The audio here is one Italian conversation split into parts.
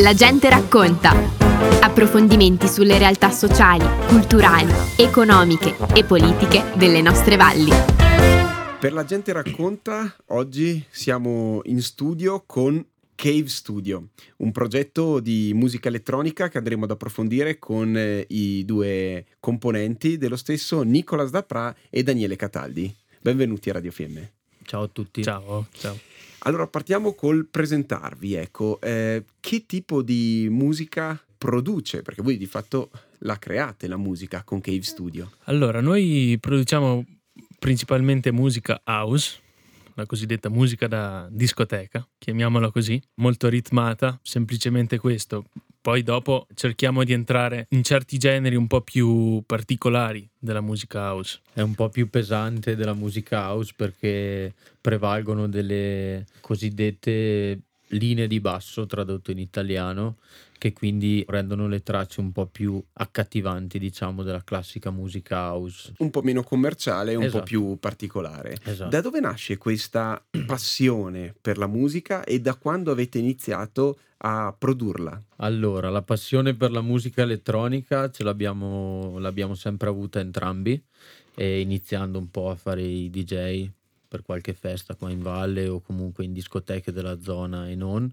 La gente racconta. Approfondimenti sulle realtà sociali, culturali, economiche e politiche delle nostre valli. Per la gente racconta, oggi siamo in studio con Cave Studio, un progetto di musica elettronica che andremo ad approfondire con eh, i due componenti dello stesso Nicolas Dapra e Daniele Cataldi. Benvenuti a Radio Fiemme. Ciao a tutti. Ciao, ciao. Allora partiamo col presentarvi, ecco, eh, che tipo di musica produce? Perché voi di fatto la create la musica con Cave Studio. Allora, noi produciamo principalmente musica house, la cosiddetta musica da discoteca, chiamiamola così, molto ritmata, semplicemente questo. Poi dopo cerchiamo di entrare in certi generi un po' più particolari della musica house. È un po' più pesante della musica house perché prevalgono delle cosiddette linee di basso tradotto in italiano che quindi rendono le tracce un po' più accattivanti, diciamo, della classica musica house. Un po' meno commerciale, un Esatto. po' più particolare. Esatto. Da dove nasce questa passione per la musica e da quando avete iniziato a produrla? Allora, la passione per la musica elettronica ce l'abbiamo, l'abbiamo sempre avuta entrambi, e iniziando un po' a fare i DJ per qualche festa qua in valle o comunque in discoteche della zona e non,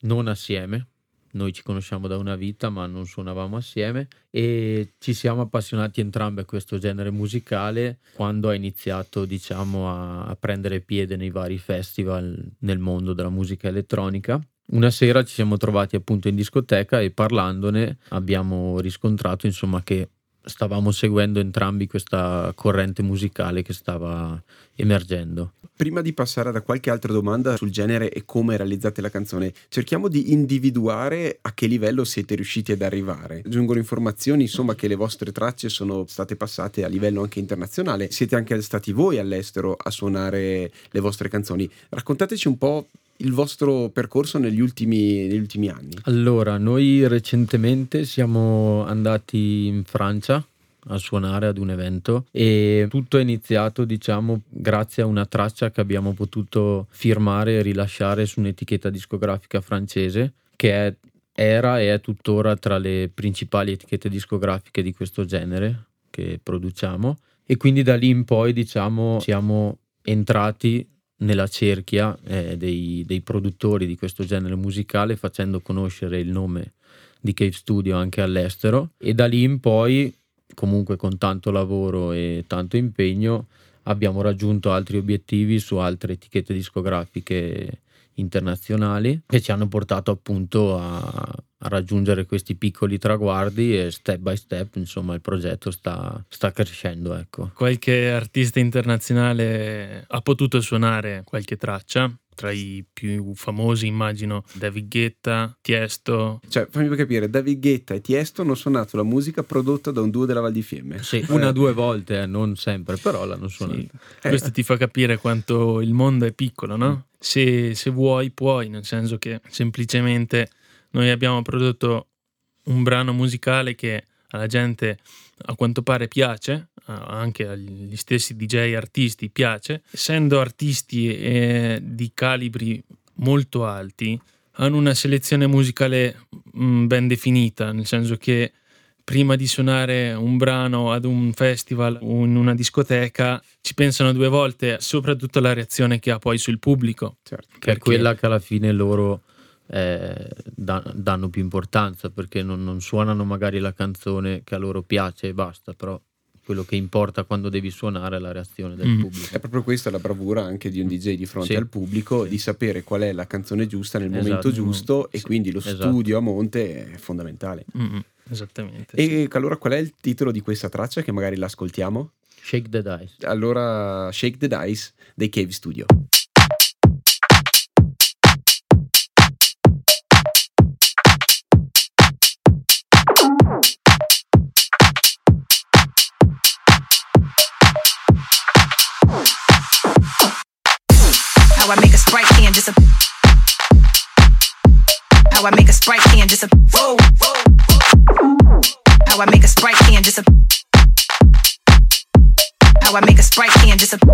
non assieme. Noi ci conosciamo da una vita, ma non suonavamo assieme e ci siamo appassionati entrambi a questo genere musicale quando ha iniziato, diciamo, a, a prendere piede nei vari festival nel mondo della musica elettronica. Una sera ci siamo trovati appunto in discoteca e parlandone abbiamo riscontrato insomma che stavamo seguendo entrambi questa corrente musicale che stava emergendo. Prima di passare da qualche altra domanda sul genere e come realizzate la canzone, cerchiamo di individuare a che livello siete riusciti ad arrivare. Giungono informazioni, insomma, che le vostre tracce sono state passate a livello anche internazionale. Siete anche stati voi all'estero a suonare le vostre canzoni. Raccontateci un po' il vostro percorso negli ultimi, negli ultimi anni. Allora, noi recentemente siamo andati in Francia a suonare ad un evento e tutto è iniziato, diciamo, grazie a una traccia che abbiamo potuto firmare e rilasciare su un'etichetta discografica francese che è- era e è tuttora tra le principali etichette discografiche di questo genere che produciamo e quindi da lì in poi, diciamo, siamo entrati nella cerchia eh, dei, dei produttori di questo genere musicale facendo conoscere il nome di Cave Studio anche all'estero. E da lì in poi comunque con tanto lavoro e tanto impegno abbiamo raggiunto altri obiettivi su altre etichette discografiche internazionali che ci hanno portato appunto a, a raggiungere questi piccoli traguardi e step by step insomma il progetto sta, sta crescendo ecco. Qualche artista internazionale ha potuto suonare qualche traccia, tra i più famosi immagino David Guetta, Tiesto. Cioè, fammi capire, David Guetta e Tiesto hanno suonato la musica prodotta da un duo della Val di Fiemme. Sì, una o due volte, eh, non sempre, però l'hanno suonato. Sì. Questo ti fa capire quanto il mondo è piccolo, no? Se, se vuoi, puoi, nel senso che semplicemente noi abbiamo prodotto un brano musicale che alla gente a quanto pare piace, anche agli stessi DJ artisti piace. Essendo artisti eh, di calibri molto alti, hanno una selezione musicale mh, ben definita, nel senso che prima di suonare un brano ad un festival o in una discoteca ci pensano due volte, soprattutto la reazione che ha poi sul pubblico. Certo. che è Perché- quella che alla fine loro eh, da- danno più importanza perché non, non suonano magari la canzone che a loro piace e basta, però quello che importa quando devi suonare è la reazione del Mm. pubblico. È proprio questa la bravura anche di un DJ di fronte Sì. al pubblico, Sì. di sapere qual è la canzone giusta nel Esatto. momento giusto e Sì. quindi lo Esatto. studio a monte è fondamentale. Mm, esattamente. sì. E allora qual è il titolo di questa traccia che magari l'ascoltiamo? Shake the dice. Allora Shake the Dice dei Cave Studio. make a sprite can disappear. How I make a sprite can disappear. How I make a sprite can disappear. How I make a sprite can disappear.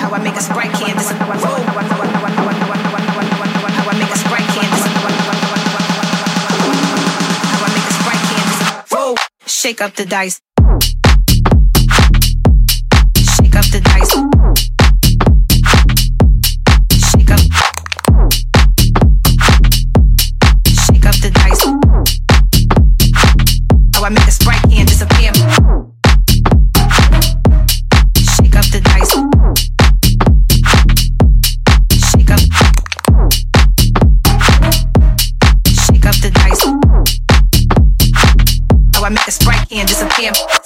How I make a sprite can disappear. How I make a sprite can disappear. How I make a sprite can disappear. Shake up the dice. am.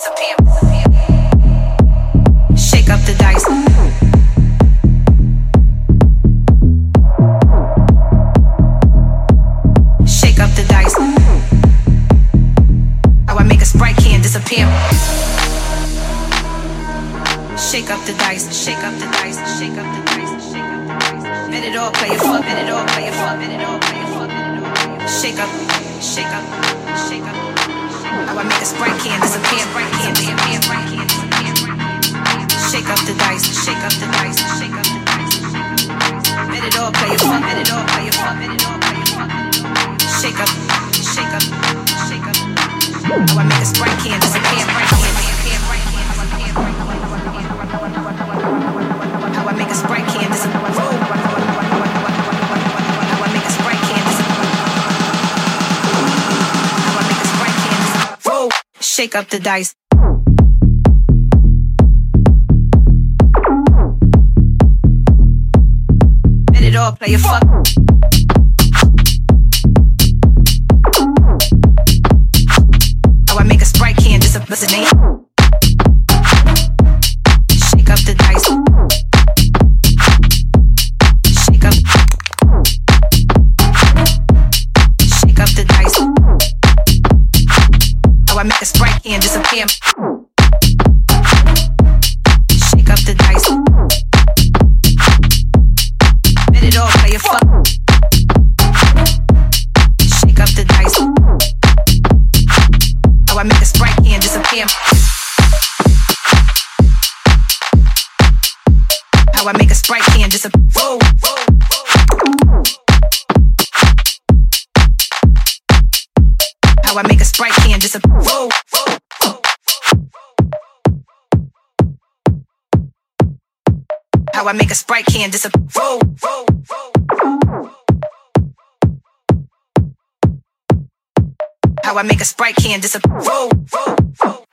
I a sprite can, a can. How I make a sprite can, a. Shake up the dice. Bet it all, play a fuck. Name? Shake up the dice. Shake up. Shake up the dice. How I make a sprite can disappear. How I make a sprite can disappear. Whoa, whoa, How I make a sprite can disappear. Whoa, whoa, whoa. How I make a sprite can disappear. Whoa, whoa, whoa. How I make a sprite can disappear. Whoa, whoa, whoa.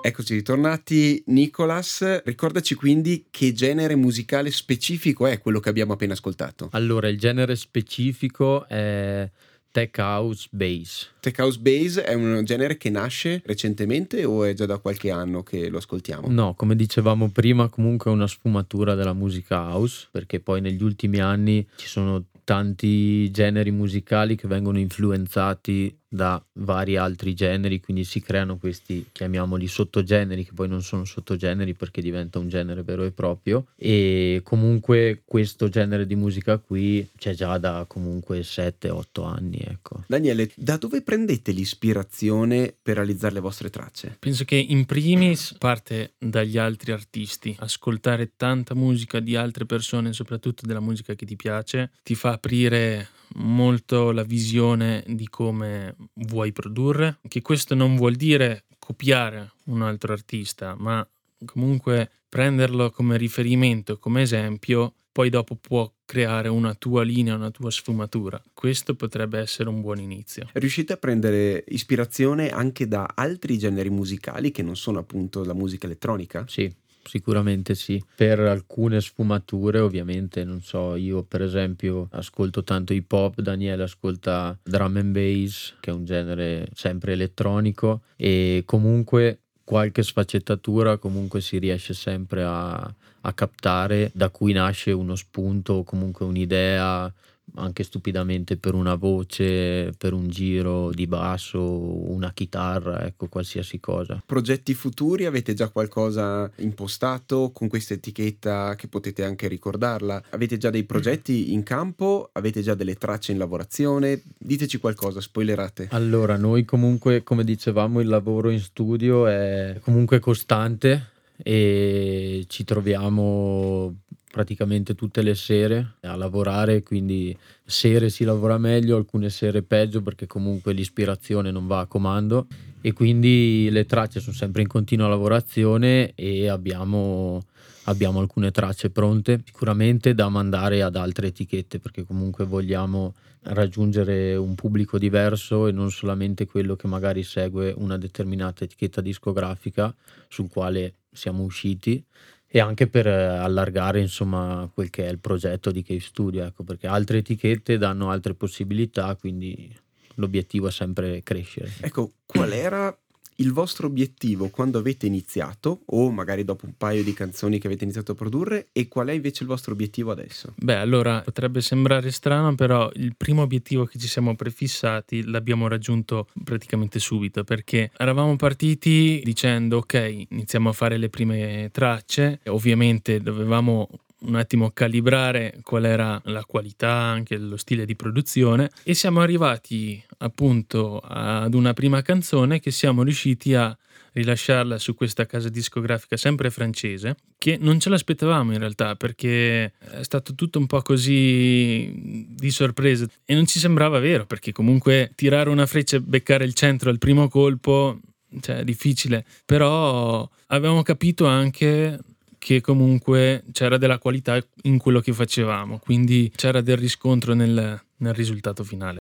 Eccoci ritornati, Nicolas. Ricordaci quindi che genere musicale specifico è quello che abbiamo appena ascoltato. Allora, il genere specifico è tech house bass. Tech House Bass è un genere che nasce recentemente o è già da qualche anno che lo ascoltiamo? No, come dicevamo prima, comunque è una sfumatura della musica house, perché poi negli ultimi anni ci sono tanti generi musicali che vengono influenzati da vari altri generi, quindi si creano questi, chiamiamoli sottogeneri, che poi non sono sottogeneri perché diventa un genere vero e proprio. E comunque questo genere di musica qui c'è già da comunque 7-8 anni, ecco. Daniele, da dove prendete l'ispirazione per realizzare le vostre tracce? Penso che in primis parte dagli altri artisti. Ascoltare tanta musica di altre persone, soprattutto della musica che ti piace, ti fa aprire molto la visione di come vuoi produrre. Che questo non vuol dire copiare un altro artista, ma comunque prenderlo come riferimento, come esempio, poi dopo può creare una tua linea, una tua sfumatura. Questo potrebbe essere un buon inizio. Riuscite a prendere ispirazione anche da altri generi musicali che non sono appunto la musica elettronica? Sì, sicuramente sì. Per alcune sfumature, ovviamente, non so, io per esempio ascolto tanto hip hop, Daniele ascolta drum and bass, che è un genere sempre elettronico e comunque qualche sfaccettatura comunque si riesce sempre a, a captare da cui nasce uno spunto o comunque un'idea anche stupidamente per una voce, per un giro di basso, una chitarra, ecco, qualsiasi cosa. Progetti futuri? Avete già qualcosa impostato con questa etichetta che potete anche ricordarla? Avete già dei progetti in campo? Avete già delle tracce in lavorazione? Diteci qualcosa, spoilerate. Allora, noi comunque, come dicevamo, il lavoro in studio è comunque costante e ci troviamo praticamente tutte le sere a lavorare, quindi sere si lavora meglio, alcune sere peggio perché comunque l'ispirazione non va a comando. E quindi le tracce sono sempre in continua lavorazione e abbiamo, abbiamo alcune tracce pronte sicuramente da mandare ad altre etichette perché comunque vogliamo raggiungere un pubblico diverso e non solamente quello che magari segue una determinata etichetta discografica sul quale siamo usciti e anche per eh, allargare insomma quel che è il progetto di Cave Studio, ecco, perché altre etichette danno altre possibilità, quindi l'obiettivo è sempre crescere. Ecco, qual era il vostro obiettivo quando avete iniziato o magari dopo un paio di canzoni che avete iniziato a produrre e qual è invece il vostro obiettivo adesso? Beh, allora potrebbe sembrare strano, però il primo obiettivo che ci siamo prefissati l'abbiamo raggiunto praticamente subito perché eravamo partiti dicendo ok, iniziamo a fare le prime tracce, ovviamente dovevamo un attimo calibrare qual era la qualità, anche lo stile di produzione e siamo arrivati appunto ad una prima canzone che siamo riusciti a rilasciarla su questa casa discografica sempre francese che non ce l'aspettavamo in realtà perché è stato tutto un po' così di sorpresa. E non ci sembrava vero perché comunque tirare una freccia e beccare il centro al primo colpo cioè, è difficile. Però avevamo capito anche che comunque c'era della qualità in quello che facevamo, quindi c'era del riscontro nel, nel risultato finale.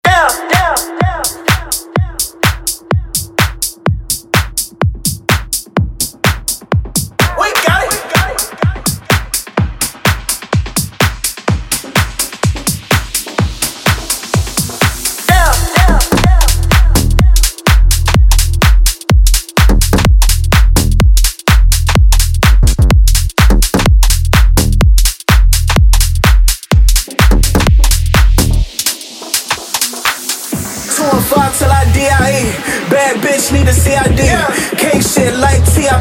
Bitch need a CID. Yeah. King shit like TIP.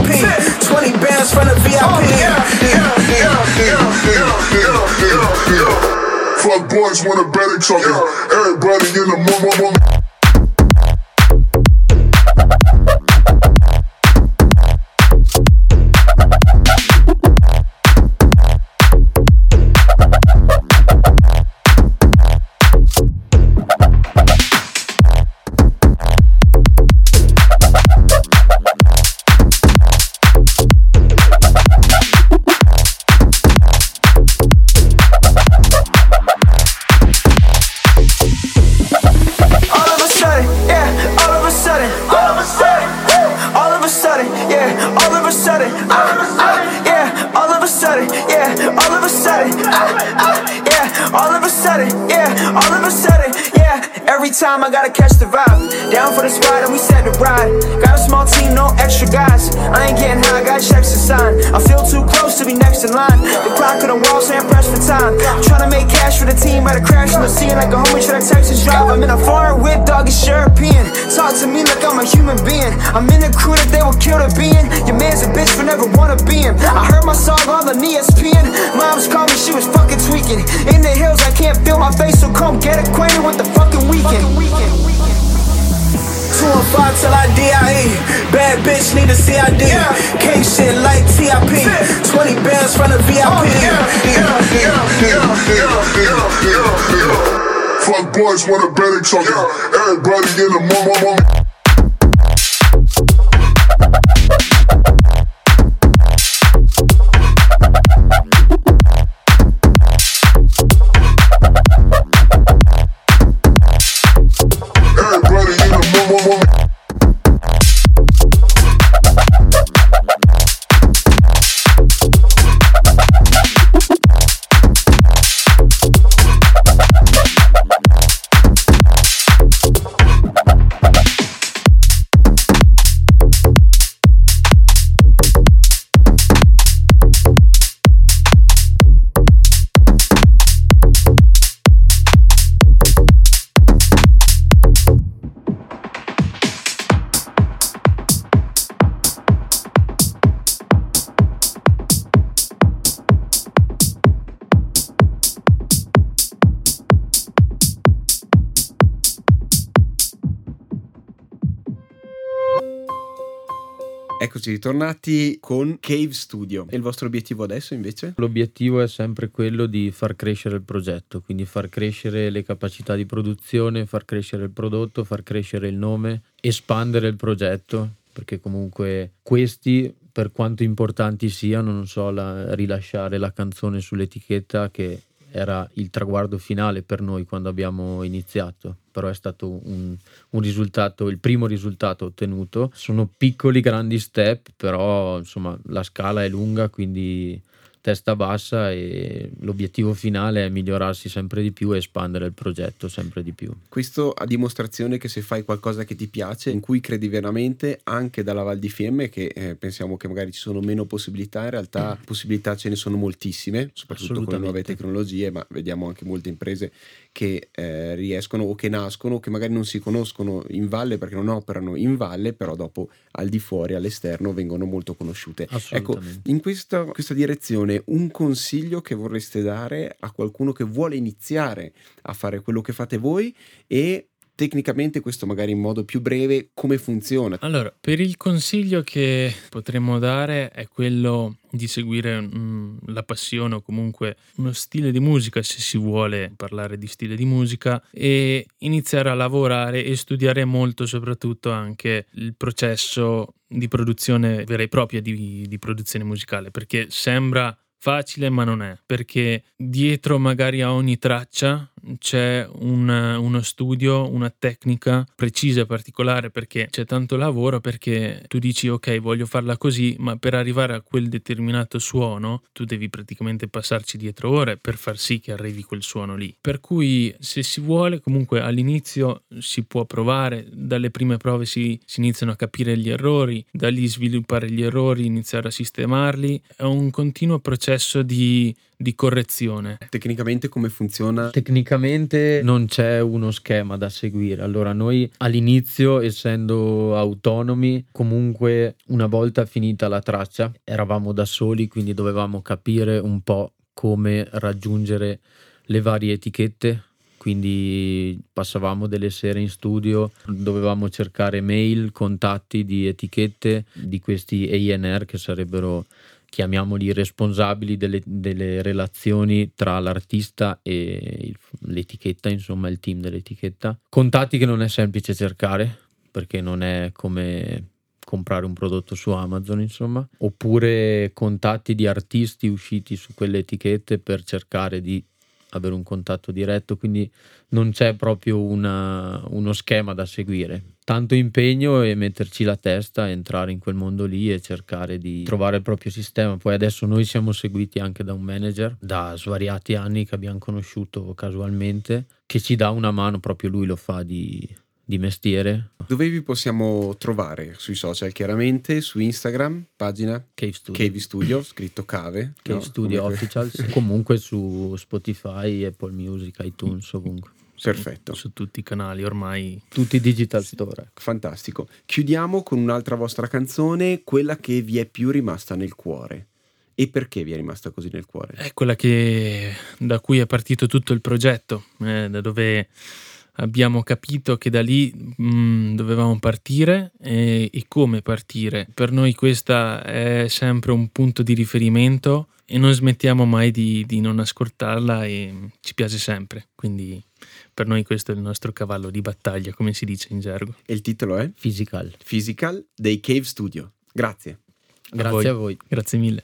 20 bands from the VIP. Oh, yeah, yeah, Fuck boys wanna bet each other. Everybody in the mama. Time, I gotta catch the vibe. Down for the spot and we set to ride. Got a small team, no extra guys. I ain't getting high, got checks to sign. I feel too close to be next in line. The clock on the wall saying press for time. Trying to make cash for the team, better crash on the scene like a homie should I Texas drive. I'm in a foreign whip, dog, it's European. Talk to me like I'm a human being. I'm in a crew that they will kill to be in. Your man's a bitch for never wanna be him. I heard my song on the ESPN. Moms called me, she was fucking tweaking. In the hills, I can't feel my face, so come get acquainted with the Two five till I DIE. Bad bitch need a CID. Yeah. King shit like TIP. 20 bands from the VIP. Oh, Fuck boys wanna bet each other. Everybody in the mama. Eccoci ritornati con Cave Studio. E il vostro obiettivo adesso invece? L'obiettivo è sempre quello di far crescere il progetto, quindi far crescere le capacità di produzione, far crescere il prodotto, far crescere il nome, espandere il progetto, perché comunque questi per quanto importanti siano, non so, la, rilasciare la canzone sull'etichetta che era il traguardo finale per noi quando abbiamo iniziato, però è stato un, un, risultato, il primo risultato ottenuto. Sono piccoli, grandi step, però insomma la scala è lunga, quindi testa bassa e l'obiettivo finale è migliorarsi sempre di più e espandere il progetto sempre di più. Questo a dimostrazione che se fai qualcosa che ti piace, in cui credi veramente, anche dalla Val di Fiemme, che eh, pensiamo che magari ci sono meno possibilità, in realtà mm. possibilità ce ne sono moltissime, soprattutto con le nuove tecnologie, ma vediamo anche molte imprese che eh, riescono o che nascono o che magari non si conoscono in valle perché non operano in valle, però dopo al di fuori, all'esterno, vengono molto conosciute. Ecco, in questa, questa direzione, un consiglio che vorreste dare a qualcuno che vuole iniziare a fare quello che fate voi e tecnicamente questo magari in modo più breve come funziona? Allora, per il consiglio che potremmo dare è quello di seguire mm, la passione o comunque uno stile di musica se si vuole parlare di stile di musica e iniziare a lavorare e studiare molto soprattutto anche il processo di produzione vera e propria di, di produzione musicale perché sembra facile ma non è perché dietro magari a ogni traccia c'è un, uno studio, una tecnica precisa e particolare perché c'è tanto lavoro perché tu dici ok voglio farla così ma per arrivare a quel determinato suono tu devi praticamente passarci dietro ore per far sì che arrivi quel suono lì. Per cui se si vuole comunque all'inizio si può provare dalle prime prove si, si iniziano a capire gli errori da lì sviluppare gli errori iniziare a sistemarli. È un continuo processo di di correzione. Tecnicamente come funziona? Tecnicamente non c'è uno schema da seguire. Allora noi all'inizio, essendo autonomi, comunque una volta finita la traccia, eravamo da soli, quindi dovevamo capire un po' come raggiungere le varie etichette quindi passavamo delle sere in studio, dovevamo cercare mail, contatti di etichette di questi ANR che sarebbero chiamiamoli responsabili delle, delle, relazioni tra l'artista e il, l'etichetta, insomma il team dell'etichetta. Contatti che non è semplice cercare perché non è come comprare un prodotto su Amazon, insomma, oppure contatti di artisti usciti su quelle etichette per cercare di avere un contatto diretto, quindi non c'è proprio una, uno schema da seguire. Tanto impegno e metterci la testa, entrare in quel mondo lì e cercare di trovare il proprio sistema. Poi adesso noi siamo seguiti anche da un manager da svariati anni che abbiamo conosciuto casualmente, che ci dà una mano, proprio lui lo fa di di mestiere. Dove vi possiamo trovare? Sui social, chiaramente, su Instagram, pagina Cave Studio, Cave Studio scritto Cave. Cave no? Studio Official, comunque su Spotify, Apple Music, iTunes, ovunque. Perfetto. Su tutti i canali ormai. Tutti i digital store. Fantastico. Chiudiamo con un'altra vostra canzone, quella che vi è più rimasta nel cuore. E perché vi è rimasta così nel cuore? È quella che, da cui è partito tutto il progetto, eh, da dove abbiamo capito che da lì mh, mm, dovevamo partire e, e, come partire. Per noi questo è sempre un punto di riferimento e non smettiamo mai di, di non ascoltarla e ci piace sempre. Quindi per noi questo è il nostro cavallo di battaglia, come si dice in gergo. E il titolo è? Physical. Physical dei Cave Studio. Grazie. Grazie a voi. A voi. Grazie mille.